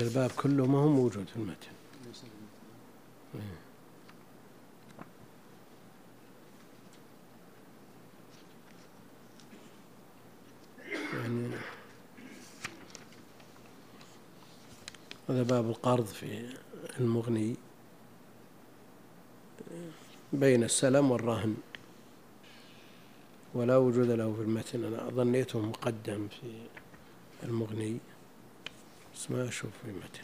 الباب كله ما هو موجود في المتن. يعني هذا باب القرض في المغني بين السلم والرهن. ولا وجود له في المتن. أنا ظنيته مقدم في المغني. ما أشوف في المتن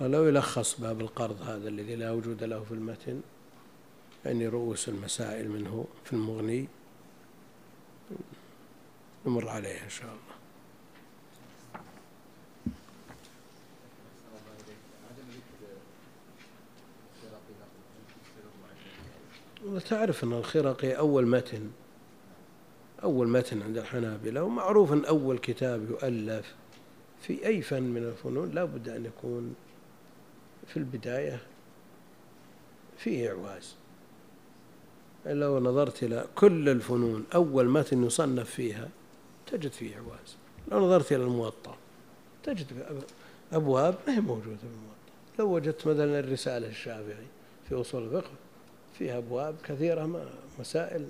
ولو يلخص باب القرض هذا الذي لا وجود له في المتن يعني رؤوس المسائل منه في المغني نمر عليها إن شاء الله. وتعرف أن الخرقي أول متن أول متن عند الحنابلة ومعروف أن أول كتاب يؤلف في أي فن من الفنون لا بد أن يكون في البداية فيه إعواز. لو نظرت إلى كل الفنون أول متن يصنف فيها تجد فيه إعواز لو نظرت إلى الموطأ تجد أبواب ما هي موجودة في الموطأ. لو وجدت مثلا الرسالة الشافعي في أصول الفقه فيها أبواب كثيرة ما مسائل.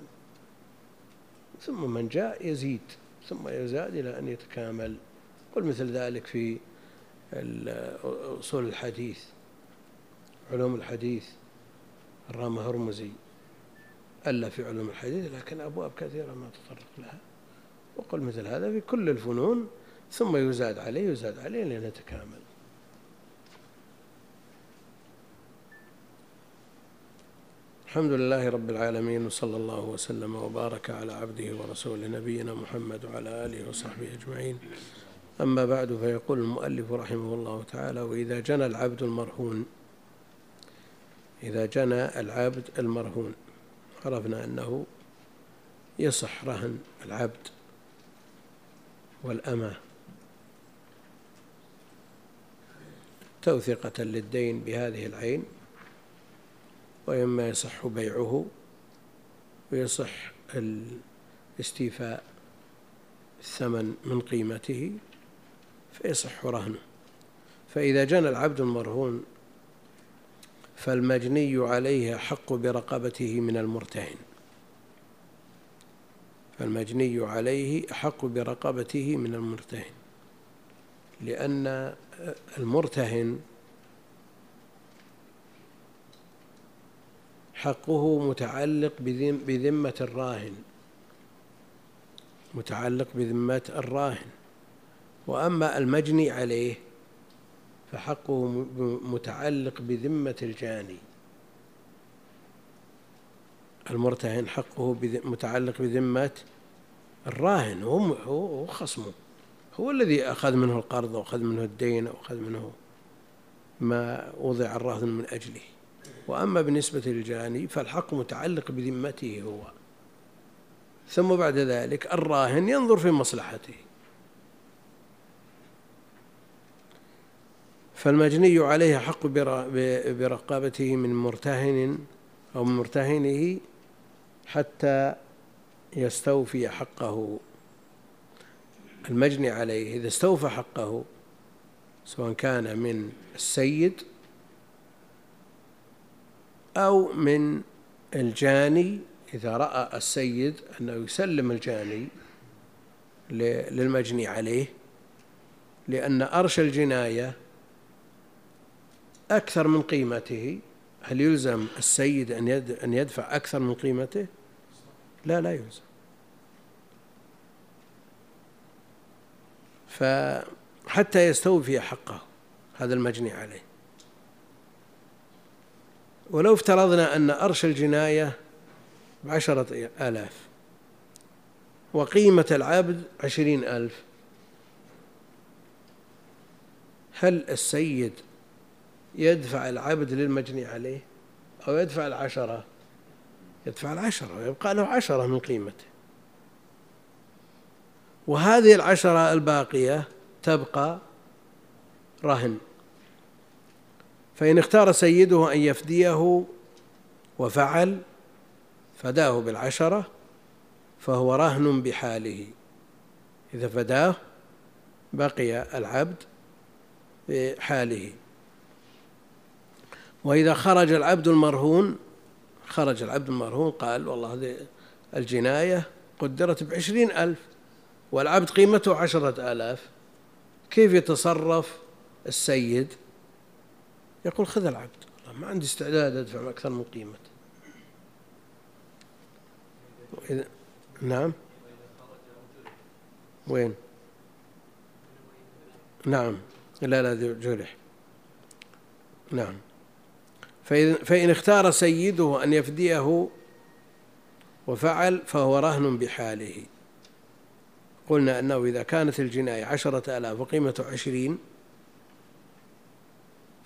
ثم من جاء يزيد ثم يزاد إلى أن يتكامل. قل مثل ذلك في أصول الحديث علوم الحديث الرام هرمزي. ألا في علوم الحديث لكن أبواب كثيرة ما تطرق لها. وقل مثل هذا في كل الفنون ثم يزاد عليه يزاد عليه لنتكامل الحمد لله رب العالمين وصلى الله وسلم وبارك على عبده ورسوله نبينا محمد وعلى آله وصحبه أجمعين. أما بعد فيقول المؤلف رحمه الله تعالى وإذا جنى العبد المرهون إذا جنى العبد المرهون عرفنا أنه يصح رهن العبد. والأمة. توثقة للدين بهذه العين وإما يصح بيعه ويصح الاستيفاء الثمن من قيمته فيصح رهنه. فإذا جنى العبد المرهون فالمجني عليه أحق برقبته من المرتهن. فالمجني عليه أحق برقبته من المرتهن لأن المرتهن حقه متعلق بذمة الراهن متعلق بذمة الراهن. وأما المجني عليه فحقه متعلق بذمة الجاني. المرتهن حقه متعلق بذمة الراهن هو خصمه. هو الذي أخذ منه القرض أو أخذ منه الدين أو أخذ منه ما وضع الرهن من أجله. وأما بالنسبة للجاني فالحق متعلق بذمته هو. ثم بعد ذلك الراهن ينظر في مصلحته. فالمجني عليه حق برقابته من مرتهن أو من مرتهنه حتى يستوفي حقه المجني عليه إذا استوفى حقه سواء كان من السيد أو من الجاني إذا رأى السيد أنه يسلم الجاني للمجني عليه لأن أرش الجناية أكثر من قيمته هل يلزم السيد أن يدفع أكثر من قيمته؟ لا لا يلزم فحتى يستوفي حقه هذا المجني عليه. ولو افترضنا أن أرش الجناية بعشرة آلاف وقيمة العبد عشرين ألف هل السيد يدفع العبد للمجني عليه أو يدفع العشرة؟ يدفع العشرة ويبقى له عشرة من قيمته. وهذه العشرة الباقية تبقى رهن. فإن اختار سيده أن يفديه وفعل فداه بالعشرة فهو رهن بحاله. إذا فداه بقي العبد بحاله. وإذا خرج العبد المرهون خرج العبد المرهون قال والله هذه الجناية قدرت بعشرين ألف والعبد قيمته عشرة آلاف. كيف يتصرف السيد؟ يقول خذ العبد. ما عندي استعداد أدفع أكثر من قيمته وإذا نعم؟ وين؟ نعم. لا لا جرح. نعم. فإن اختار سيده أن يفديه وفعل فهو رهن بحاله. قلنا أنه إذا كانت الجناية عشرة آلاف وقيمته عشرين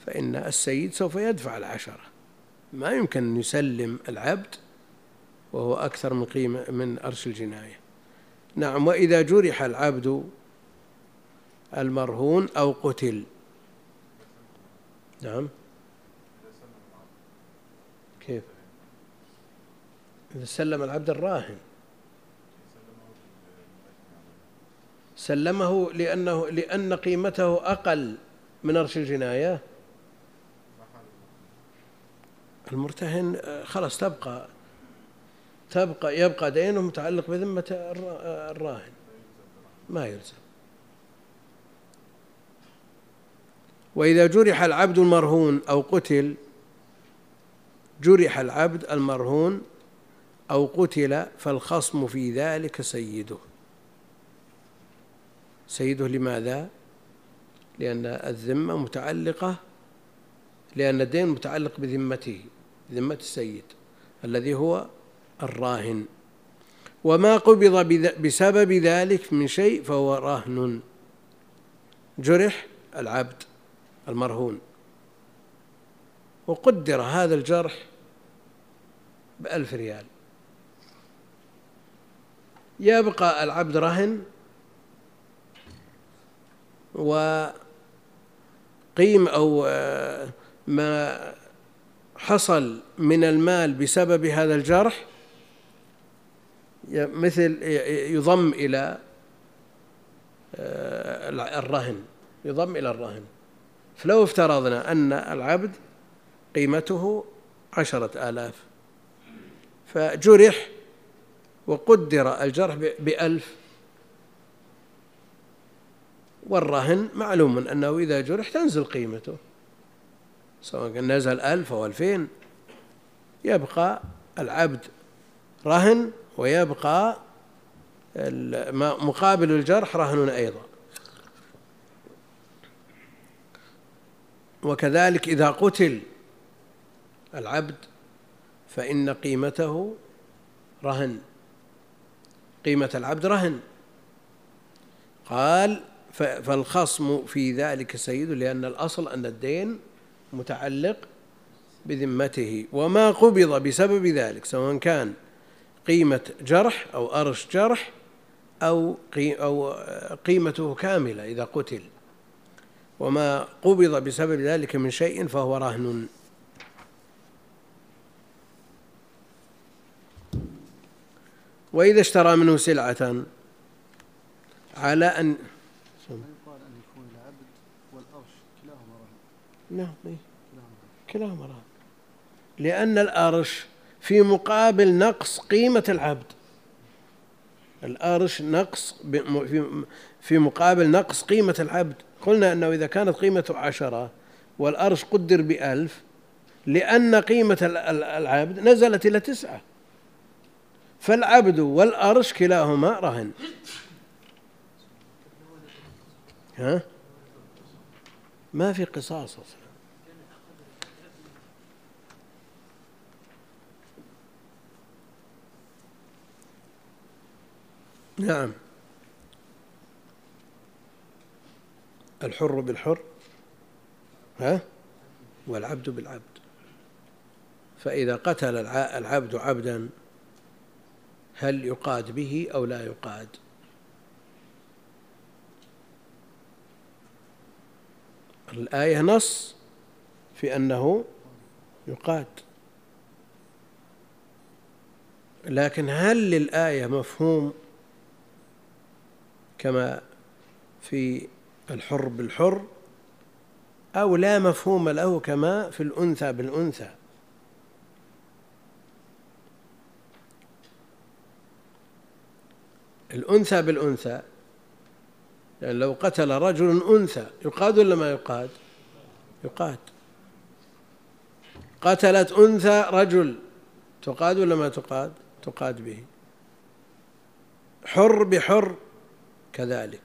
فإن السيد سوف يدفع العشرة. ما يمكن أن يسلم العبد وهو أكثر من قيمة من أرش الجناية. نعم وإذا جرح العبد المرهون أو قتل. نعم. كيف؟ إذا سلم العبد الراهن. سلمه لأنه لأن قيمته أقل من أرش الجناية؟ المرتهن خلاص تبقى تبقى يبقى دينه متعلق بذمة الراهن. ما يلزم. وإذا جرح العبد المرهون أو قتل جرح العبد المرهون أو قتل فالخصم في ذلك سيده. سيده لماذا؟ لأن الذمة متعلقة لأن الدين متعلق بذمته ذمة السيد الذي هو الراهن. وما قبض بسبب ذلك من شيء فهو رهن. جرح العبد المرهون. وقدر هذا الجرح بألف ريال. يبقى العبد رهن وقيم أو آه، ما حصل من المال بسبب هذا الجرح مثل يضم إلى آه، الرهن يضم إلى الرهن. فلو افترضنا أن العبد قيمته عشرة آلاف. فجرح وقدر الجرح بألف. والرهن معلوم أنه إذا جرح تنزل قيمته. سواء نزل ألف أو ألفين يبقى العبد رهن ويبقى مقابل الجرح رهن أيضا. وكذلك إذا قتل العبد فإن قيمته رهن. قيمة العبد رهن. قال فالخصم في ذلك سيد لأن الأصل أن الدين متعلق بذمته. وما قبض بسبب ذلك سواء كان قيمة جرح أو أرش جرح أو أو قيمته كاملة إذا قتل. وما قبض بسبب ذلك من شيء فهو رهن. وإذا اشترى منه سلعة على أن يقال أن يكون العبد والأرش كلاهما رهن. نعم كلاهما رهن لأن الأرش في مقابل نقص قيمة العبد. الأرش نقص في مقابل نقص قيمة العبد. قلنا أنه إذا كانت قيمته عشرة والأرش قدر بألف لأن قيمة العبد نزلت إلى تسعة. فالعبد والأرش كلاهما رهن. ها؟ ما في قصاص أصلا. نعم. الحر بالحر ها؟ والعبد بالعبد. فإذا قتل العبد عبدا هل يقاد به أو لا يقاد. الآية نص في أنه يقاد. لكن هل للآية مفهوم كما في الحر بالحر؟ أو لا مفهوم له كما في الأنثى بالأنثى؟ الأنثى بالأنثى. يعني لو قتل رجل أنثى يقاد ولا ما يقاد؟ يقاد. قتلت أنثى رجل تقاد ولا ما تقاد؟ تقاد به. حر بحر كذلك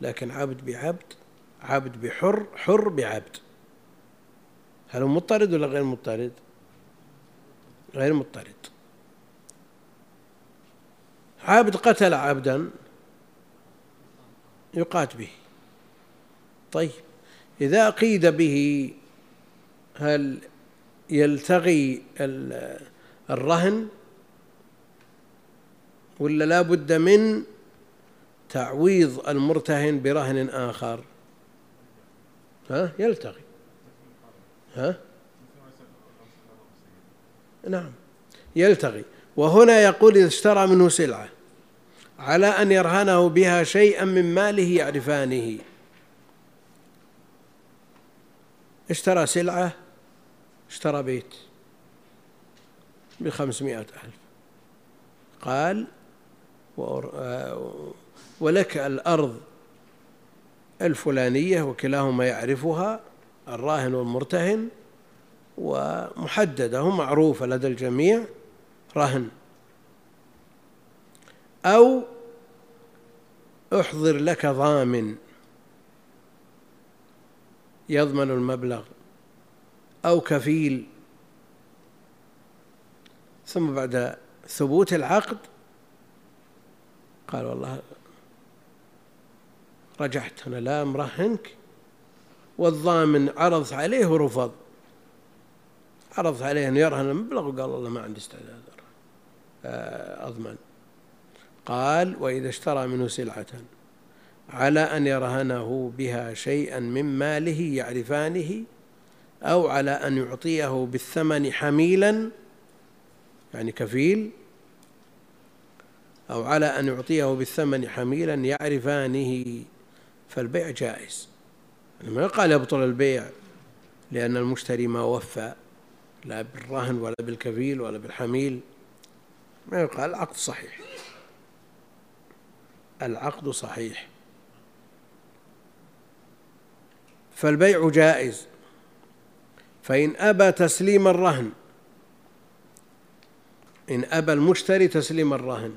لكن عبد بعبد عبد بحر حر بعبد. هل هو مضطرد ولا غير مضطرد؟ غير مضطرد. عبد قتل عبدا يقات به. طيب إذا قيد به هل يلتغي الرهن؟ ولا لا بد من تعويض المرتهن برهن آخر؟ ها؟ يلتغي. ها؟ نعم يلتغي. وهنا يقول إذا اشترى منه سلعة على أن يرهنه بها شيئا من ماله يعرفانه. اشترى سلعة اشترى بيت بخمسمائة ألف. قال ولك الأرض الفلانية وكلاهما يعرفها الراهن والمرتهن ومحددة معروفة لدى الجميع رهن. أو احضر لك ضامن. يضمن المبلغ. أو كفيل. ثم بعد ثبوت العقد. قال والله رجعت أنا لا مرهنك والضامن عرض عليه ورفض. عرض عليه أن يرهن المبلغ وقال والله ما عندي استعداد. أضمن. قال وإذا اشترى منه سلعة على أن يرهنه بها شيئا من ماله يعرفانه أو على أن يعطيه بالثمن حميلا يعني كفيل أو على أن يعطيه بالثمن حميلا يعرفانه فالبيع جائز. يعني ما يقال يبطل البيع لأن المشتري ما وفى لا بالرهن ولا بالكفيل ولا بالحميل. ما يقال العقد صحيح. العقد صحيح. فالبيع جائز. فإن أبى تسليم الرهن إن أبى المشتري تسليم الرهن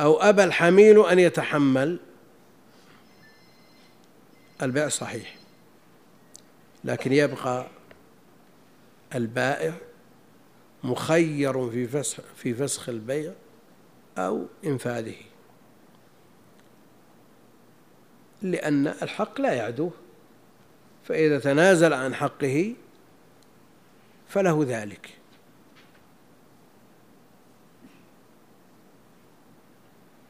أو أبى الحميل أن يتحمل البيع صحيح. لكن يبقى البائع مخير في فسخ في فسخ البيع أو إنفاذه. لأن الحق لا يعدوه فإذا تنازل عن حقه فله ذلك.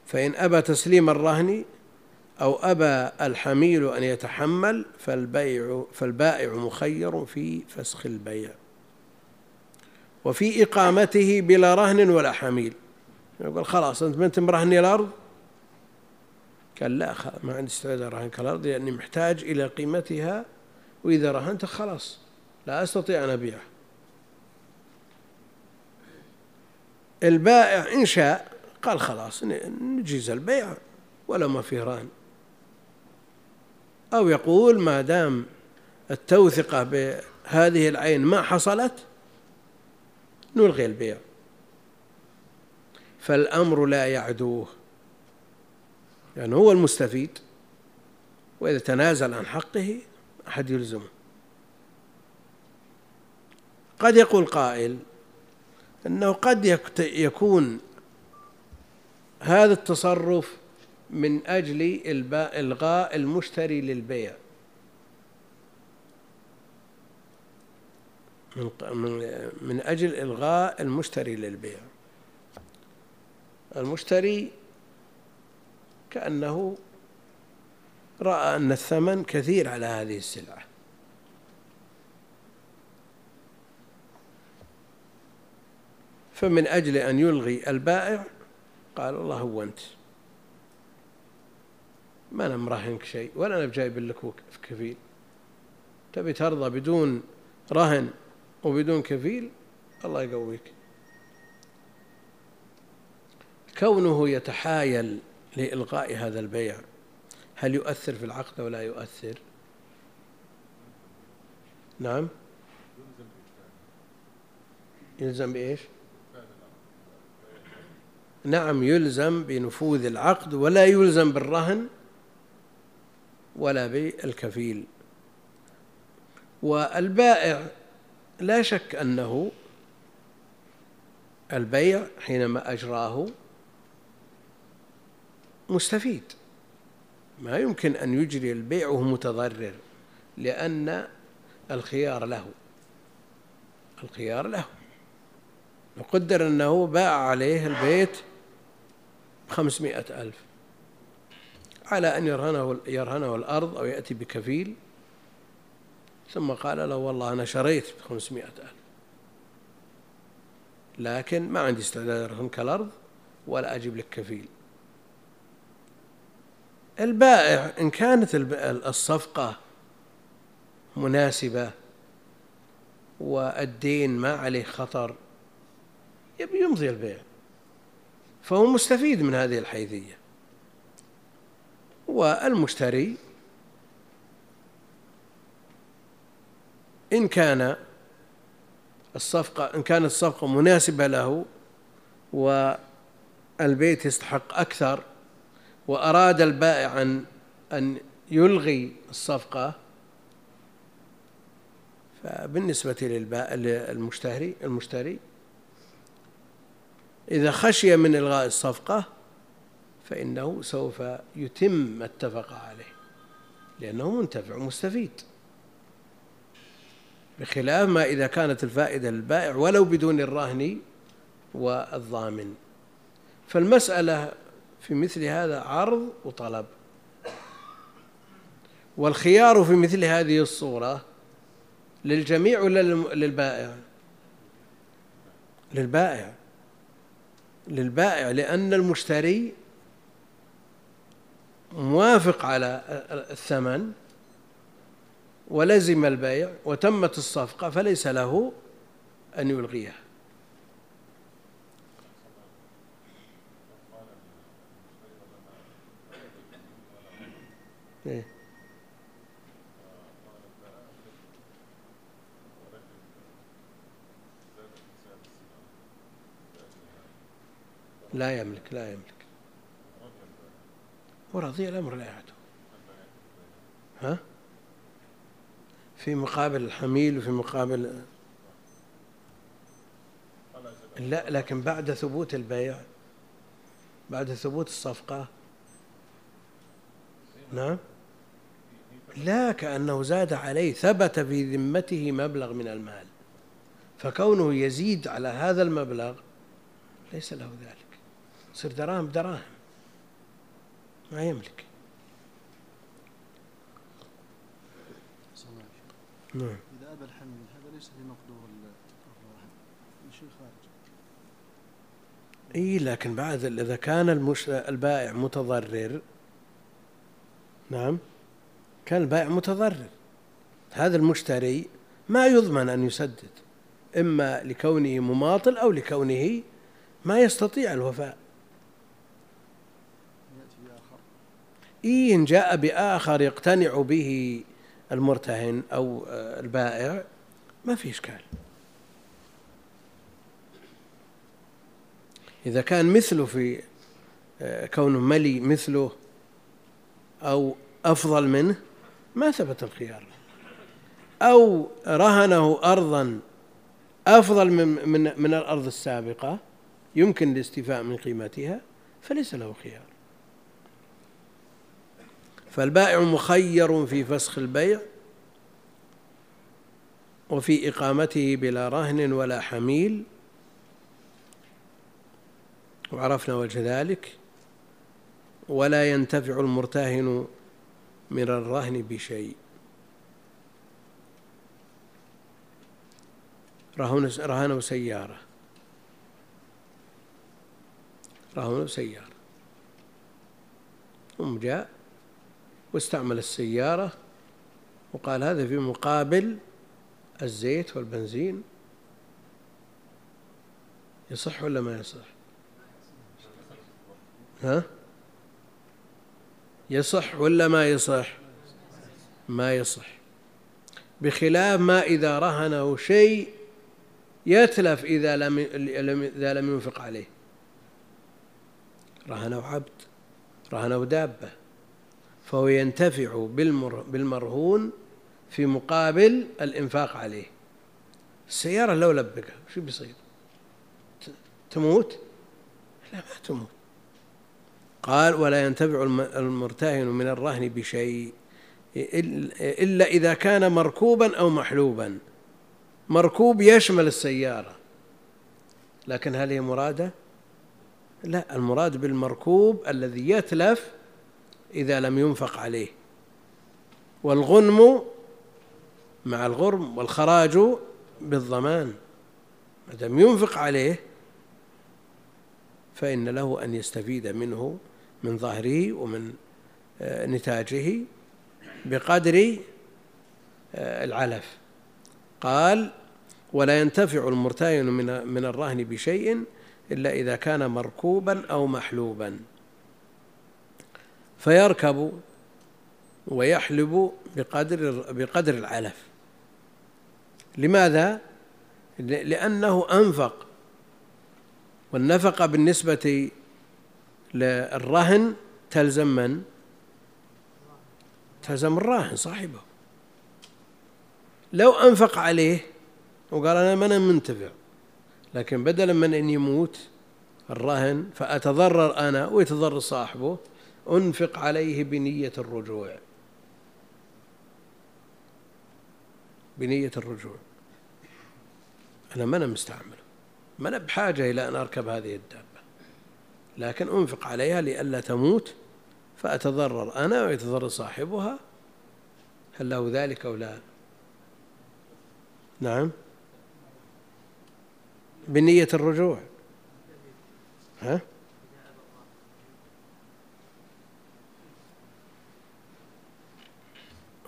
فإن أبى تسليم الرهن أو أبى الحميل أن يتحمل فالبيع فالبائع مخير في فسخ البيع. وفي إقامته بلا رهن ولا حميل. يقول خلاص أنت ما أنت مرهني الأرض؟ قال لا ما عندي استعداد أرهنك الأرض لأني محتاج إلى قيمتها وإذا رهنت خلاص لا أستطيع أن أبيعه. البائع إن شاء قال خلاص نجيز البيع ولا ما فيه رهن. أو يقول ما دام التوثقة بهذه العين ما حصلت نلغي البيع. فالأمر لا يعدوه. يعني هو المستفيد. وإذا تنازل عن حقه أحد يلزمه. قد يقول قائل أنه قد يكون هذا التصرف من أجل إلغاء المشتري للبيع. من من أجل إلغاء المشتري للبيع. المشتري كأنه رأى أن الثمن كثير على هذه السلعة. فمن أجل أن يلغي البائع قال الله هو أنت. ما أنا مراهنك شيء ولا أنا بجايب لك كفيل. تبي ترضى بدون رهن. وبدون كفيل الله يقويك. كونه يتحايل لإلغاء هذا البيع هل يؤثر في العقد ولا يؤثر؟ نعم. يلزم بإيش؟ نعم يلزم بنفوذ العقد ولا يلزم بالرهن ولا بالكفيل. والبائع لا شك أنه البيع حينما أجراه مستفيد. ما يمكن أن يجري البيع وهو متضرر لأن الخيار له. الخيار له. وقدر أنه باع عليه البيت بخمسمائة ألف على أن يرهنه, يرهنه الأرض أو يأتي بكفيل. ثم قال له والله أنا شريت بخمسمائة ألف. لكن ما عندي استعداد أرهنك الأرض ولا أجيب لك كفيل. البائع إن كانت الصفقة مناسبة والدين ما عليه خطر يبي يمضي البيع. فهو مستفيد من هذه الحيثية. والمشتري إن كان الصفقة إن كانت الصفقة مناسبة له والبيت يستحق أكثر وأراد البائع أن أن يلغي الصفقة فبالنسبة للمشتري المشتري إذا خشي من إلغاء الصفقة فإنه سوف يتم ما اتفق عليه لأنه منتفع مستفيد بخلاف ما إذا كانت الفائدة للبائع ولو بدون الرهن والضامن. فالمسألة في مثل هذا عرض وطلب. والخيار في مثل هذه الصورة للجميع ولا للبائع؟ للبائع. للبائع لأن المشتري موافق على الثمن. ولزم البيع وتمت الصفقة فليس له أن يلغيها. إيه؟ لا يملك لا يملك. ورضي الأمر لا يعدو ها؟ في مقابل الحميل وفي مقابل لا لكن بعد ثبوت البيع بعد ثبوت الصفقة. نعم. لا كأنه زاد عليه ثبت في ذمته مبلغ من المال. فكونه يزيد على هذا المبلغ ليس له ذلك. يصير دراهم دراهم. ما يملك. نعم. إذا أبى الحمل هذا ليس في مقدور الراهن شيء خارج. إي لكن بعد إذا كان المش... البائع متضرر نعم كان البائع متضرر. هذا المشتري ما يضمن أن يسدد إما لكونه مماطل أو لكونه ما يستطيع الوفاء. إيه إن جاء بآخر يقتنع به المرتهن أو البائع ما في إشكال. إذا كان مثله في آه، كونه ملي مثله أو أفضل منه ما ثبت الخيار. أو رهنه أرضا أفضل من من من الأرض السابقة يمكن الاستيفاء من قيمتها فليس له خيار. فالبائع مخير في فسخ البيع وفي إقامته بلا رهن ولا حميل. وعرفنا وجه ذلك. ولا ينتفع المرتهن من الرهن بشيء. رهنوا سيارة رهنوا سيارة ثم جاء. واستعمل السيارة وقال هذا في مقابل الزيت والبنزين. يصح ولا ما يصح؟ ها؟ يصح ولا ما يصح؟ ما يصح. بخلاف ما إذا رهنه شيء يتلف إذا لم إذا لم ينفق عليه. رهنه عبد رهنه دابة. فهو ينتفع بالمرهون في مقابل الإنفاق عليه. السيارة لو لبقها شو بيصير؟ تموت؟ لا ما تموت. قال ولا ينتفع المرتهن من الرهن بشيء إلا إذا كان مركوبا أو محلوبا. مركوب يشمل السيارة. لكن هل هي مرادة؟ لا المراد بالمركوب الذي يتلف إذا لم ينفق عليه. والغنم مع الغرم والخراج بالضمان. ما دام ينفق عليه فإن له أن يستفيد منه من ظهره ومن آه، نتاجه بقدر آه، العلف. قال ولا ينتفع المرتهن من من الرهن بشيء إلا إذا كان مركوبا أو محلوبا. فيركب ويحلب بقدر بقدر العلف لماذا؟ لأنه أنفق والنفقة بالنسبة للرهن تلزم من؟ تلزم الراهن صاحبه لو أنفق عليه وقال أنا ما أنا منتفع لكن بدلا من أن يموت الرهن فأتضرر أنا ويتضرر صاحبه أنفق عليه بنية الرجوع. بنية الرجوع. أنا ما أنا مستعمله ما أنا بحاجة إلى أن أركب هذه الدابة. لكن أنفق عليها لئلا تموت فأتضرر أنا ويتضرر صاحبها. هل له ذلك أو لا؟ نعم. بنية الرجوع. ها؟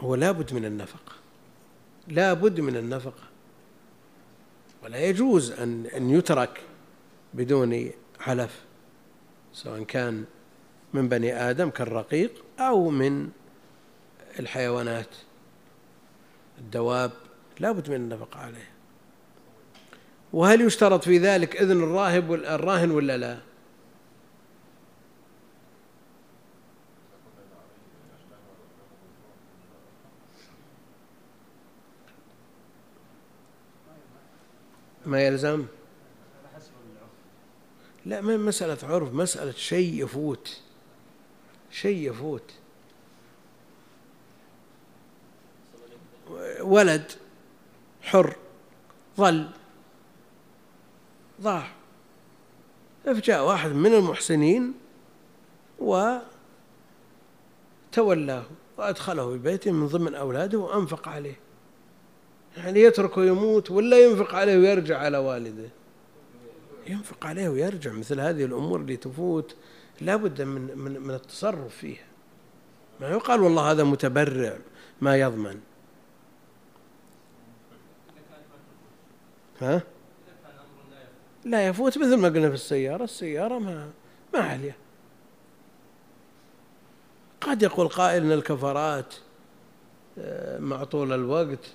هو لابد من النفقة. لابد من النفقة. ولا يجوز أن أن يترك بدون علف سواء كان من بني آدم كالرقيق أو من الحيوانات. الدواب لا بد من النفقة عليه. وهل يشترط في ذلك إذن الراهب الراهن ولا لا؟ ما يلزم؟ لا ما مسألة عرف مسألة شيء يفوت. شيء يفوت. ولد حر ظل ضاع فجاء واحد من المحسنين وتولاه وأدخله في بيته من ضمن أولاده وأنفق عليه. يعني يتركه يموت ولا ينفق عليه ويرجع على والده. ينفق عليه ويرجع مثل هذه الأمور اللي تفوت لا بد من, من, من التصرف فيها. ما يقال والله هذا متبرع ما يضمن. ها؟ لا يفوت مثل ما قلنا في السيارة السيارة ما ما عليها قد يقول قائل إن الكفرات آه، مع طول الوقت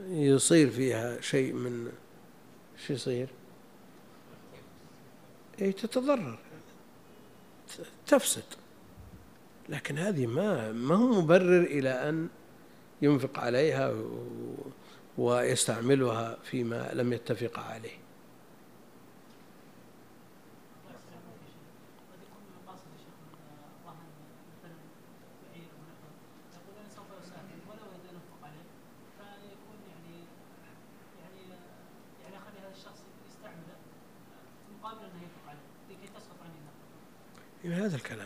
يصير فيها شيء من شو يصير؟ إي تتضرر. تفسد. لكن هذه ما ما هو مبرر إلى أن ينفق عليها ويستعملها فيما لم يتفق عليه هذا الكلام اذا كان المقصد ان ان هذا الشخص ينفق عليه المقصد ان يعطيه بعير لاجل ينفق عليه وهو مسافر ما له حاجة في البعير الشخص الثاني صاحب البعير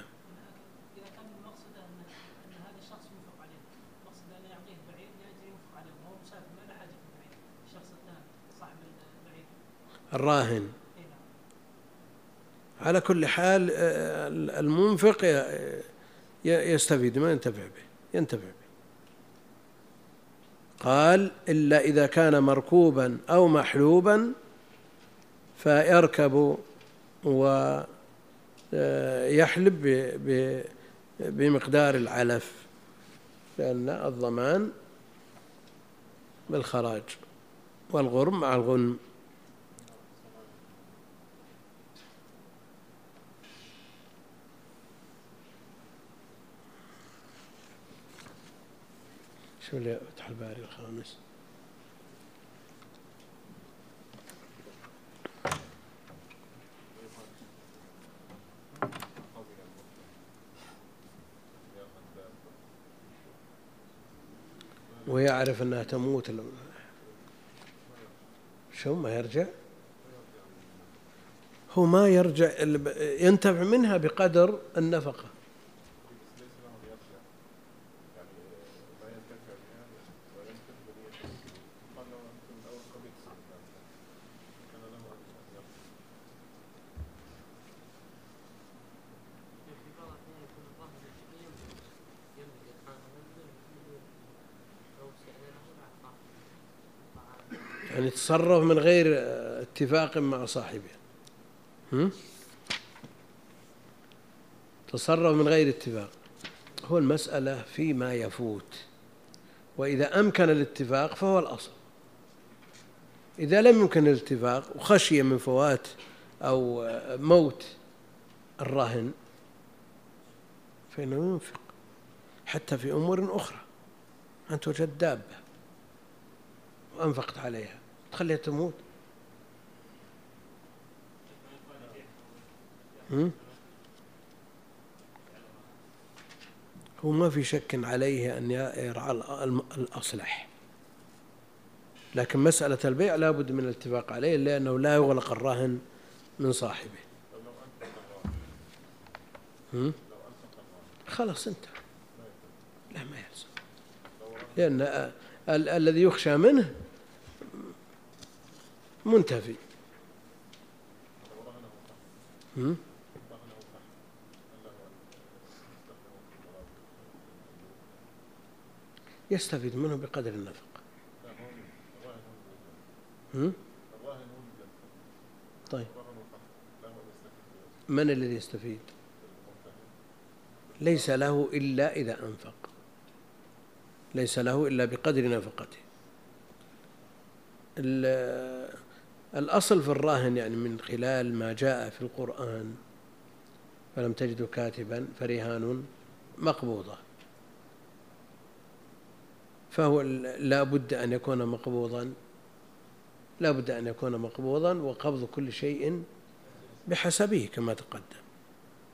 الراهن. على كل حال آه، المنفق يستفيد. ما ينتفع به. ينتفع به. قال إلا إذا كان مركوبا أو محلوبا فيركب و يحلب بمقدار العلف لأن الضمان بالخراج والغرم مع الغنم. شو اللي فتح الباري الخامس؟ ويعرف أنها تموت شو ما يرجع؟ هو ما يرجع ينتفع منها بقدر النفقة. تصرف من غير اتفاق مع صاحبه. تصرف من غير اتفاق. هو المسألة فيما يفوت. وإذا أمكن الاتفاق فهو الأصل. إذا لم يمكن الاتفاق وخشي من فوات أو موت الراهن فإنه ينفق. حتى في أمور أخرى. أنت وجدت دابة وأنفقت عليها. تخليها تموت. هو ما في شك عليه أن يرعى الأصلح. لكن مسألة البيع لا بد من الاتفاق عليه لأنه لا يغلق الراهن من صاحبه. خلاص انتهى. لا ما يلزم لأن الذي يخشى منه منتفي. يستفيد منه بقدر النفقة طيب. من الذي يستفيد؟ ليس له إلا إذا أنفق. ليس له إلا بقدر نفقته. الأصل في الراهن يعني من خلال ما جاء في القرآن فلم تجدوا كاتبا فرهان مقبوضة. فهو لا بد أن يكون مقبوضا لا بد أن يكون مقبوضا وقبض كل شيء بحسبه كما تقدم.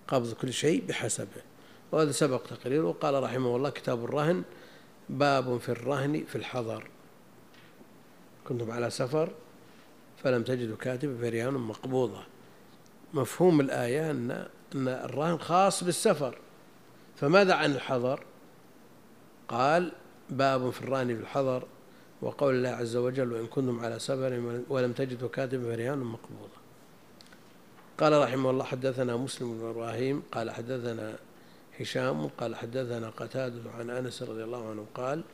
قبض كل شيء بحسبه. وهذا سبق تقريره. وقال رحمه الله كتاب الرهن باب في الرهن في الحضر. كنتم على سفر؟ فلم تجدوا كاتبا فرهان مقبوضة. مفهوم الآية أن أن الرهن خاص بالسفر. فماذا عن الحضر؟ قال باب في الرهن في الحضر وقول الله عز وجل وإن كنتم على سفر ولم تجدوا كاتبا فرهان مقبوضة. قال رحمه الله حدثنا مسلم بن إبراهيم قال حدثنا هشام قال حدثنا قتادة عن أنس رضي الله عنه قال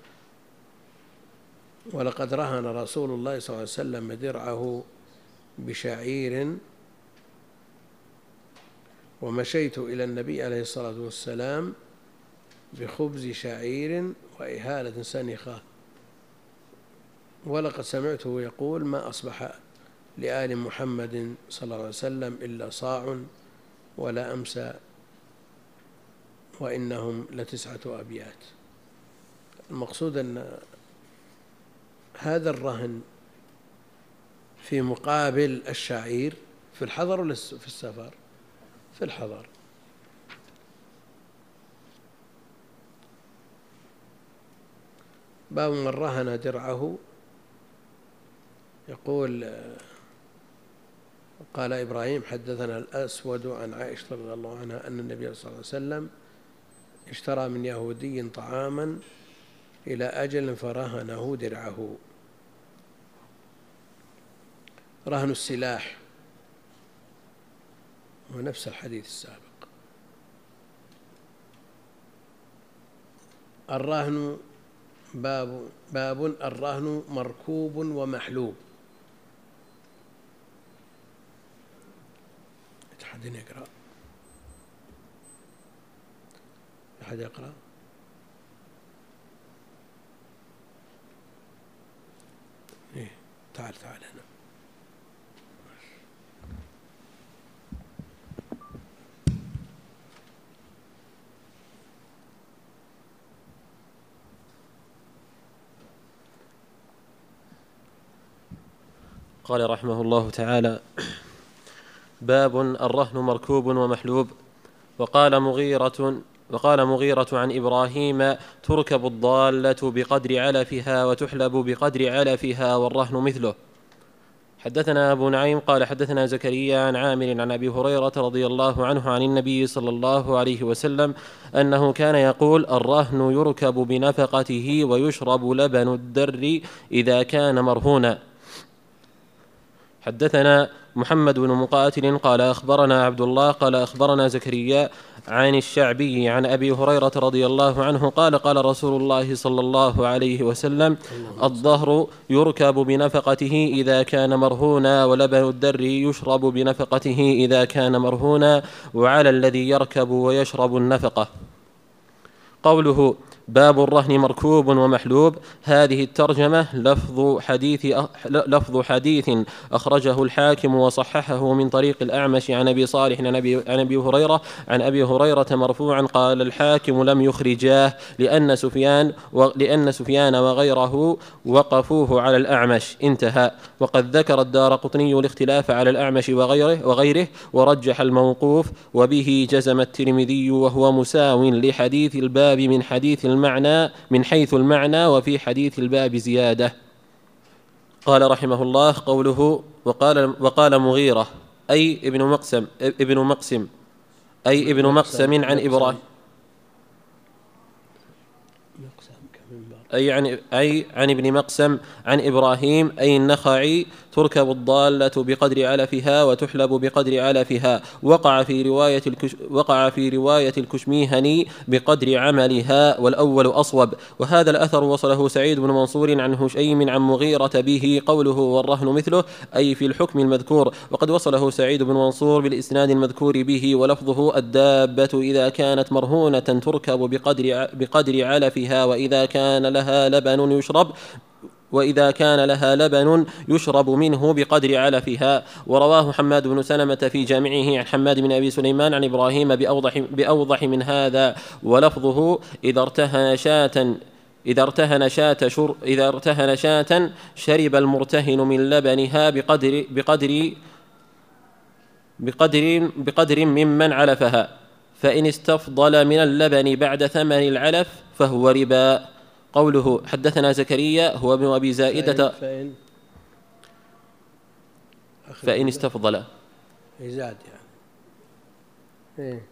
ولقد رهن رسول الله صلى الله عليه وسلم درعه بشعير ومشيت إلى النبي عليه الصلاة والسلام بخبز شعير وإهالة سنخة. ولقد سمعته يقول ما أصبح لآل محمد صلى الله عليه وسلم إلا صاع ولا أمسى وإنهم لتسعة أبيات. المقصود أن هذا الرهن في مقابل الشعير في الحضر ولا في السفر؟ في الحضر. باب من رهن درعه يقول قال إبراهيم حدثنا الأسود عن عائشة رضي الله عنها أن النبي صلى الله عليه وسلم اشترى من يهودي طعاما إلى أجل فرهنه درعه. رهن السلاح. ونفس الحديث السابق. الرهن باب باب الرهن مركوب ومحلوب. أحد يقرأ. أحد يقرأ. إيه تعال تعال هنا. قال رحمه الله تعالى باب الرهن مركوب ومحلوب وقال مغيرة وقال مغيرة عن إبراهيم تركب الضالة بقدر علفها وتحلب بقدر علفها والرهن مثله. حدثنا أبو نعيم قال حدثنا زكريا عن عامر عن أبي هريرة رضي الله عنه عن النبي صلى الله عليه وسلم أنه كان يقول الرهن يركب بنفقته ويشرب لبن الدر إذا كان مرهونا. حدثنا محمد بن مقاتل قال أخبرنا عبد الله قال أخبرنا زكريا عن الشعبي عن أبي هريرة رضي الله عنه قال قال رسول الله صلى الله عليه وسلم الظهر يركب بنفقته إذا كان مرهونا ولبن الدر يشرب بنفقته إذا كان مرهونا وعلى الذي يركب ويشرب النفقة. قوله باب الرهن مركوب ومحلوب. هذه الترجمة لفظ حديث لفظ حديث أخرجه الحاكم وصححه من طريق الأعمش عن أبي صالح عن أبي عن أبي هريرة. عن أبي هريرة مرفوعا قال الحاكم لم يخرجاه لأن سفيان لأن سفيان وغيره وقفوه على الأعمش. انتهى. وقد ذكر الدار قطني الاختلاف على الأعمش وغيره وغيره ورجح الموقوف. وبه جزم الترمذي وهو مساو لحديث الباب من حديث المعنى من حيث المعنى وفي حديث الباب زيادة. قال رحمه الله قوله وقال وقال مغيرة أي ابن مقسم ابن مقسم أي ابن مقسم عن إبراهيم. أي عن أي عن ابن مقسم عن إبراهيم أي النخعي تركب الضالة بقدر علفها وتحلب بقدر علفها. وقع في رواية الكش وقع في رواية الكشميهني بقدر عملها والأول أصوب. وهذا الأثر وصله سعيد بن منصور عن هشيم عن مغيرة به قوله والرهن مثله أي في الحكم المذكور. وقد وصله سعيد بن منصور بالإسناد المذكور به ولفظه الدابة إذا كانت مرهونة تركب بقدر بقدر علفها وإذا كان لها لبن يشرب وإذا كان لها لبن يشرب منه بقدر علفها. ورواه حماد بن سلمة في جامعه عن حماد بن أبي سليمان عن إبراهيم بأوضح, بأوضح من هذا. ولفظه إذا ارتهن شاة إذا ارتهن شاة شر إذا ارتهن شاة شرب المرتهن من لبنها بقدر بقدر بقدر بقدر ممن علفها. فإن استفضل من اللبن بعد ثمن العلف فهو ربا. قوله حدثنا زكريا هو ابن أبي زائدة. فإن فإن استفضل. زاد يعني. إيه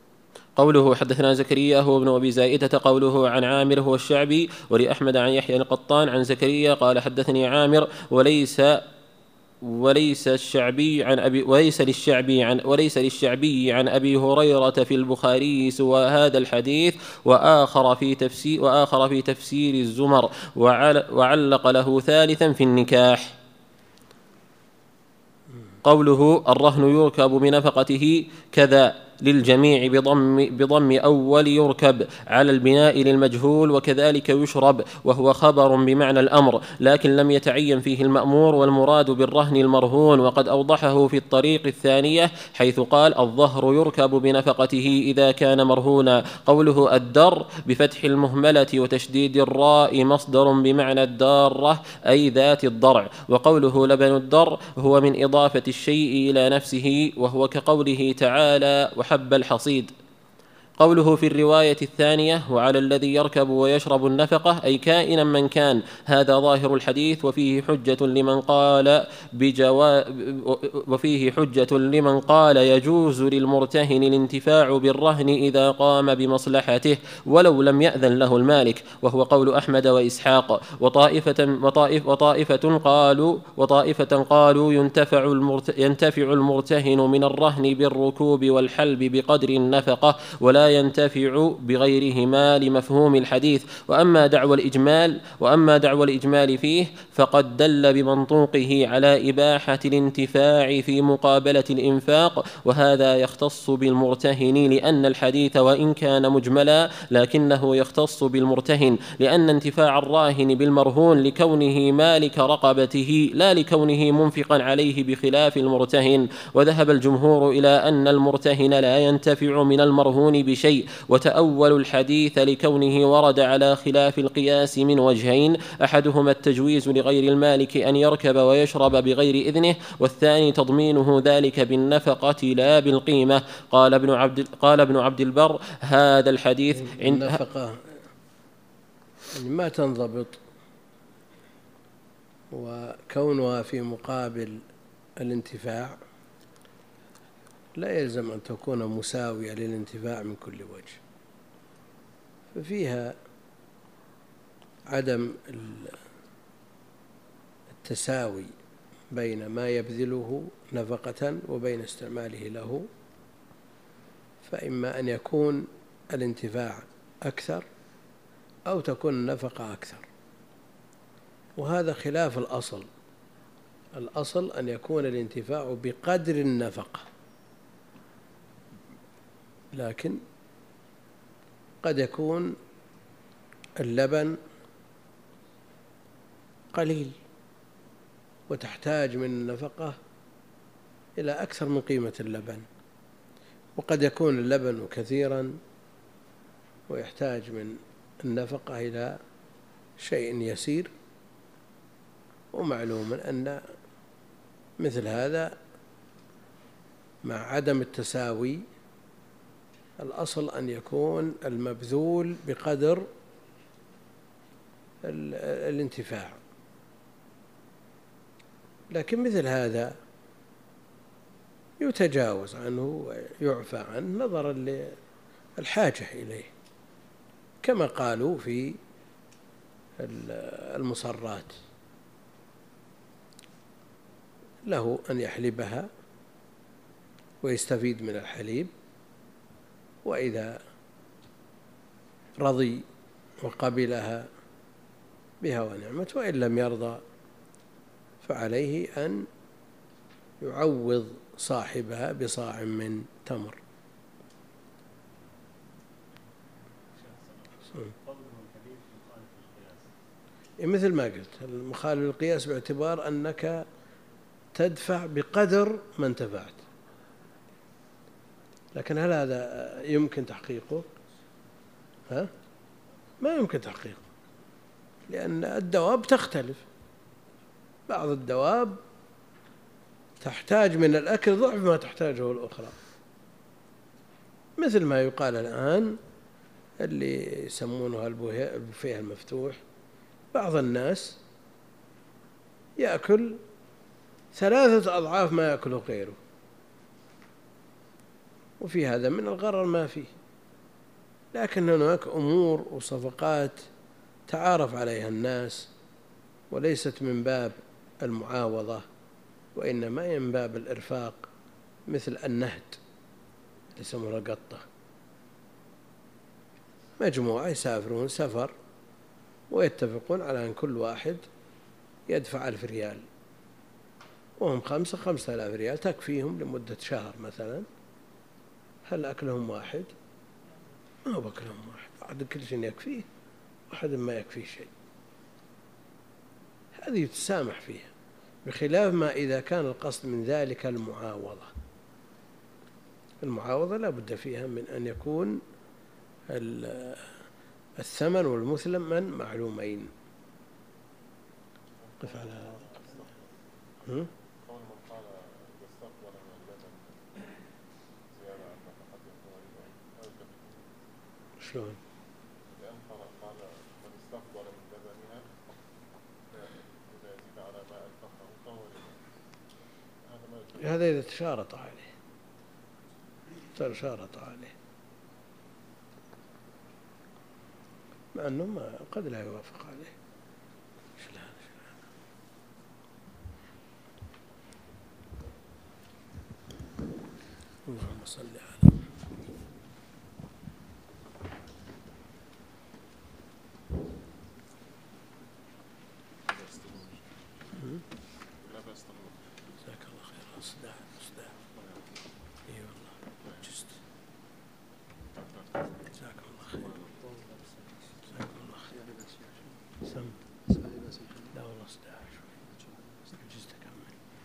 قوله حدثنا زكريا هو ابن أبي زائدة. قوله عن عامر هو الشعبي. ولأحمد عن يحيى القطان عن زكريا قال حدثني عامر وليس وليس الشعبي عن ابي وليس للشعبي عن وليس للشعبي عن أبي هريرة في البخاري سوى هذا الحديث وآخر في تفسير وآخر في تفسير الزمر وعل وعلق له ثالثا في النكاح. قوله الرهن يركب بنفقته كذا. للجميع بضم بضم أول يركب على البناء للمجهول وكذلك يشرب وهو خبر بمعنى الأمر لكن لم يتعين فيه المأمور والمراد بالرهن المرهون وقد أوضحه في الطريق الثانية حيث قال الظهر يركب بنفقته إذا كان مرهونا. قوله الدر بفتح المهملة وتشديد الراء مصدر بمعنى الدارة أي ذات الضرع. وقوله لبن الدر هو من إضافة الشيء إلى نفسه وهو كقوله تعالى وحب الحصيد. قوله في الرواية الثانية وعلى الذي يركب ويشرب النفقة أي كائنا من كان هذا ظاهر الحديث وفيه حجة لمن قال بجوا وفيه حجة لمن قال يجوز للمرتهن الانتفاع بالرهن إذا قام بمصلحته ولو لم يأذن له المالك وهو قول أحمد وإسحاق. وطائفة وطائف وطائفة قالوا وطائفة قالوا ينتفع المرت ينتفع المرتهن من الرهن بالركوب والحلب بقدر النفقة ولا ينتفع بغيرهما لمفهوم الحديث. وأما دعوى الإجمال وأما دعوى الإجمال فيه فقد دل بمنطوقه على إباحة الانتفاع في مقابلة الإنفاق. وهذا يختص بالمرتهن لأن الحديث وإن كان مجملا لكنه يختص بالمرتهن لأن انتفاع الراهن بالمرهون لكونه مالك رقبته لا لكونه منفقا عليه بخلاف المرتهن. وذهب الجمهور إلى أن المرتهن لا ينتفع من المرهون بشيء وتأول الحديث لكونه ورد على خلاف القياس من وجهين أحدهما التجويز لغير المالك أن يركب ويشرب بغير إذنه والثاني تضمينه ذلك بالنفقة لا بالقيمة. قال ابن عبد قال ابن عبد البر هذا الحديث عند النفقة. يعني ما تنضبط. وكونها في مقابل الانتفاع لا يلزم أن تكون مساوية للانتفاع من كل وجه. ففيها عدم التساوي بين ما يبذله نفقة وبين استعماله له. فإما أن يكون الانتفاع أكثر أو تكون النفقة أكثر. وهذا خلاف الأصل. الأصل أن يكون الانتفاع بقدر النفقة. لكن قد يكون اللبن قليل وتحتاج من النفقة إلى أكثر من قيمة اللبن وقد يكون اللبن كثيرا ويحتاج من النفقة إلى شيء يسير ومعلوم أن مثل هذا مع عدم التساوي الأصل أن يكون المبذول بقدر الانتفاع. لكن مثل هذا يتجاوز عنه ويعفى عنه نظرا للحاجة إليه كما قالوا في المصرات. له أن يحلبها ويستفيد من الحليب. وإذا رضي وقبلها بها ونعمت وإن لم يرضى فعليه أن يعوض صاحبها بصاع من تمر. إيه، مثل ما قلت المخالف للقياس باعتبار أنك تدفع بقدر ما انتفعت. لكن هل هذا يمكن تحقيقه؟ ها؟ ما يمكن تحقيقه. لأن الدواب تختلف. بعض الدواب تحتاج من الأكل ضعف ما تحتاجه الأخرى. مثل ما يقال الآن اللي يسمونه البوهي- البوفيه المفتوح. بعض الناس يأكل ثلاثة أضعاف ما يأكله غيره. وفي هذا من الغرر ما فيه. لكن هناك أمور وصفقات تعارف عليها الناس وليست من باب المعاوضة وإنما من باب الإرفاق مثل النهد يسمونه قطة مجموعة يسافرون سفر ويتفقون على أن كل واحد يدفع ألف ريال. وهم خمسة خمسة آلاف ريال تكفيهم لمدة شهر مثلا. هل أكلهم واحد؟ ما هو أكلهم واحد كل شيء يكفيه واحد ما يكفيه شيء. هذه يتسامح فيها بخلاف ما إذا كان القصد من ذلك المعاوضة. المعاوضة لا بد فيها من أن يكون ال- الثمن والمثمن معلومين. قف على هذا هم؟ قول من قال إذا استقبل من اللبن زيادة عن نفقته فهو ربا لا يكفي شلون؟ لأن قال قال من استقبل من لبنها إذا يزيد على ما أنفقه فهو ربا هذا إذا تشارط عليه. تشارط عليه. مع أنه ما قد لا يوافق عليه. إيش لا. اللهم صل على